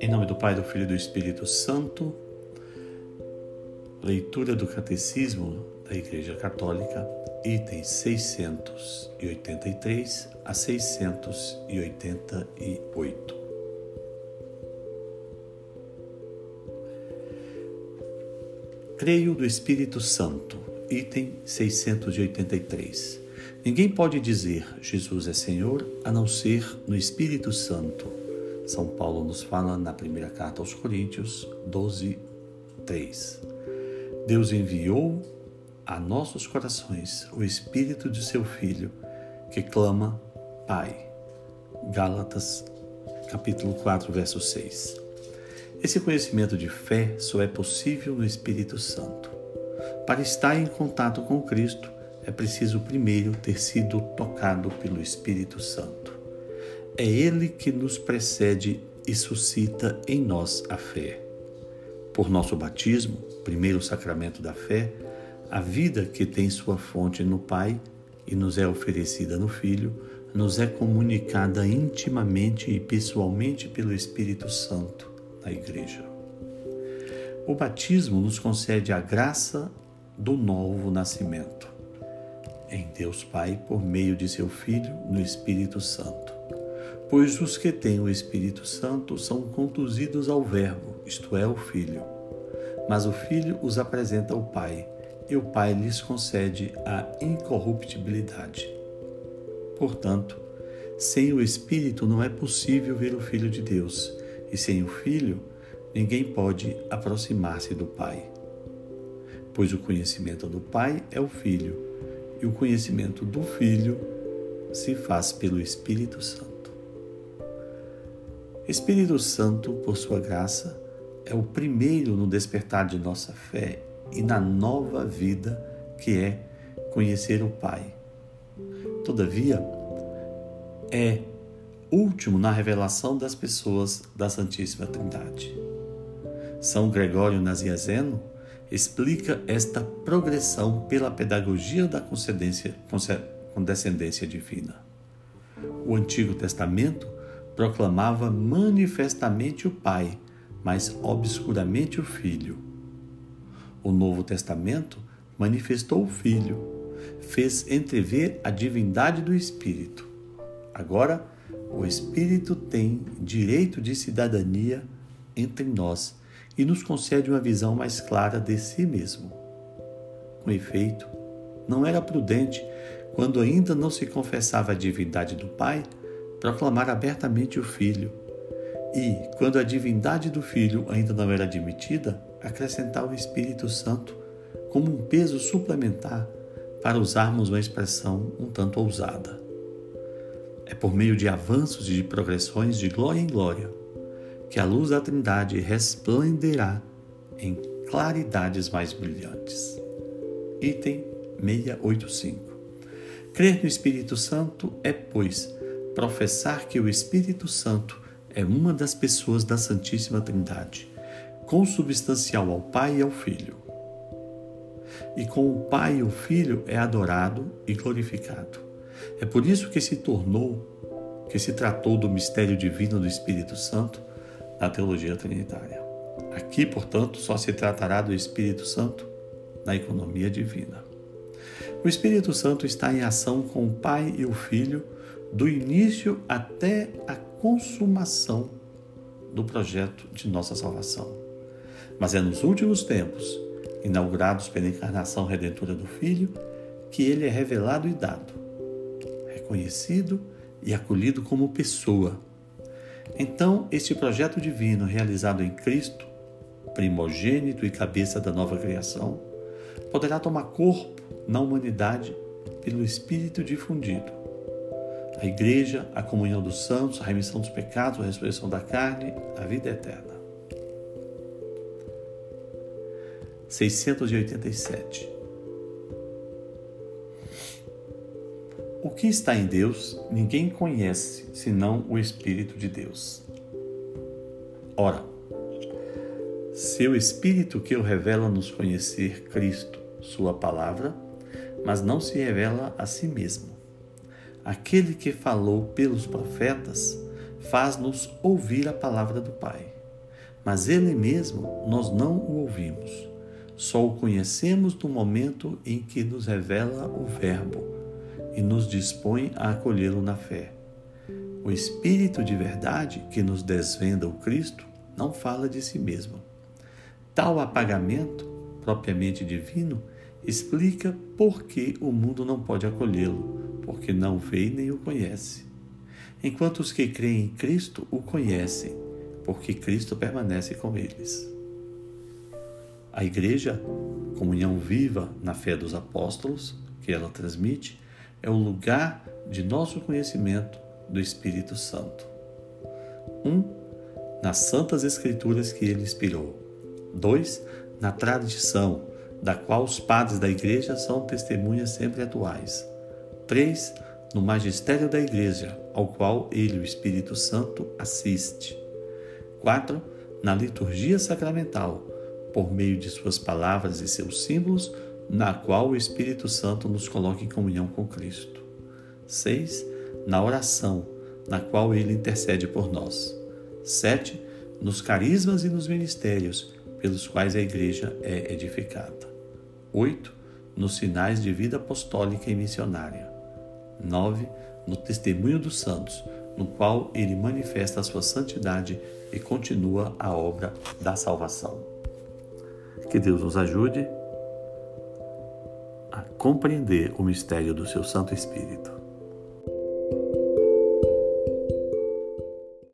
Em nome do Pai, do Filho e do Espírito Santo, leitura do Catecismo da Igreja Católica, itens 683 a 688. Creio do Espírito Santo, item 683. Ninguém pode dizer Jesus é Senhor a não ser no Espírito Santo são Paulo nos fala na primeira carta aos Coríntios 12, 3. Deus enviou a nossos corações o Espírito de seu Filho, que clama Pai. Gálatas, capítulo 4, verso 6. Esse conhecimento de fé só é possível no Espírito Santo. Para estar em contato com Cristo, é preciso primeiro ter sido tocado pelo Espírito Santo. É Ele que nos precede e suscita em nós a fé. Por nosso batismo, primeiro sacramento da fé, a vida que tem sua fonte no Pai e nos é oferecida no Filho, nos é comunicada intimamente e pessoalmente pelo Espírito Santo na Igreja. O batismo nos concede a graça do novo nascimento em Deus Pai por meio de seu Filho no Espírito Santo. Pois os que têm o Espírito Santo são conduzidos ao Verbo, isto é, o Filho. Mas o Filho os apresenta ao Pai, e o Pai lhes concede a incorruptibilidade. Portanto, sem o Espírito não é possível ver o Filho de Deus, e sem o Filho, ninguém pode aproximar-se do Pai. Pois o conhecimento do Pai é o Filho, e o conhecimento do Filho se faz pelo Espírito Santo. Espírito Santo, por sua graça, é o primeiro no despertar de nossa fé e na nova vida que é conhecer o Pai. Todavia, é último na revelação das pessoas da Santíssima Trindade. São Gregório Nazianzeno explica esta progressão pela pedagogia da condescendência divina. O Antigo Testamento proclamava manifestamente o Pai, mas obscuramente o Filho. O Novo Testamento manifestou o Filho, fez entrever a divindade do Espírito. Agora, o Espírito tem direito de cidadania entre nós e nos concede uma visão mais clara de si mesmo. Com efeito, não era prudente, quando ainda não se confessava a divindade do Pai, proclamar abertamente o Filho e, quando a divindade do Filho ainda não era admitida, acrescentar o Espírito Santo como um peso suplementar para usarmos uma expressão um tanto ousada. É por meio de avanços e de progressões de glória em glória que a luz da Trindade resplenderá em claridades mais brilhantes. Item 685. Crer no Espírito Santo é, pois, professar que o Espírito Santo é uma das pessoas da Santíssima Trindade, consubstancial ao Pai e ao Filho. E com o Pai e o Filho é adorado e glorificado. É por isso que se tornou, que se tratou do mistério divino do Espírito Santo na teologia trinitária. Aqui, portanto, só se tratará do Espírito Santo na economia divina. O Espírito Santo está em ação com o Pai e o Filho do início até a consumação do projeto de nossa salvação. Mas é nos últimos tempos, inaugurados pela encarnação redentora do Filho, que ele é revelado e dado, reconhecido e acolhido como pessoa. Então, este projeto divino realizado em Cristo, primogênito e cabeça da nova criação, poderá tomar corpo na humanidade pelo Espírito difundido a igreja, a comunhão dos santos, a remissão dos pecados, a ressurreição da carne, a vida eterna. 687. O que está em Deus, ninguém conhece senão o Espírito de Deus. Ora, seu Espírito que o revela nos conhecer Cristo, Sua palavra, mas não se revela a si mesmo aquele que falou pelos profetas, faz-nos ouvir a palavra do Pai. Mas ele mesmo nós não o ouvimos. Só o conhecemos no momento em que nos revela o Verbo e nos dispõe a acolhê-lo na fé. O Espírito de verdade que nos desvenda o Cristo não fala de si mesmo. Tal apagamento, propriamente divino, explica por que o mundo não pode acolhê-lo, porque não vê nem o conhece. Enquanto os que creem em Cristo o conhecem, porque Cristo permanece com eles. A Igreja, comunhão viva na fé dos apóstolos, que ela transmite, é o lugar de nosso conhecimento do Espírito Santo. 1. Um, nas Santas Escrituras que ele inspirou. 2. Na tradição, da qual os padres da Igreja são testemunhas sempre atuais. 3. No magistério da Igreja, ao qual ele, o Espírito Santo, assiste. 4. Na liturgia sacramental, por meio de suas palavras e seus símbolos, na qual o Espírito Santo nos coloca em comunhão com Cristo. 6. Na oração, na qual ele intercede por nós. 7. Nos carismas e nos ministérios pelos quais a Igreja é edificada. 8. Nos sinais de vida apostólica e missionária. 9. No testemunho dos santos, no qual ele manifesta a sua santidade e continua a obra da salvação. Que Deus nos ajude a compreender o mistério do seu Santo Espírito.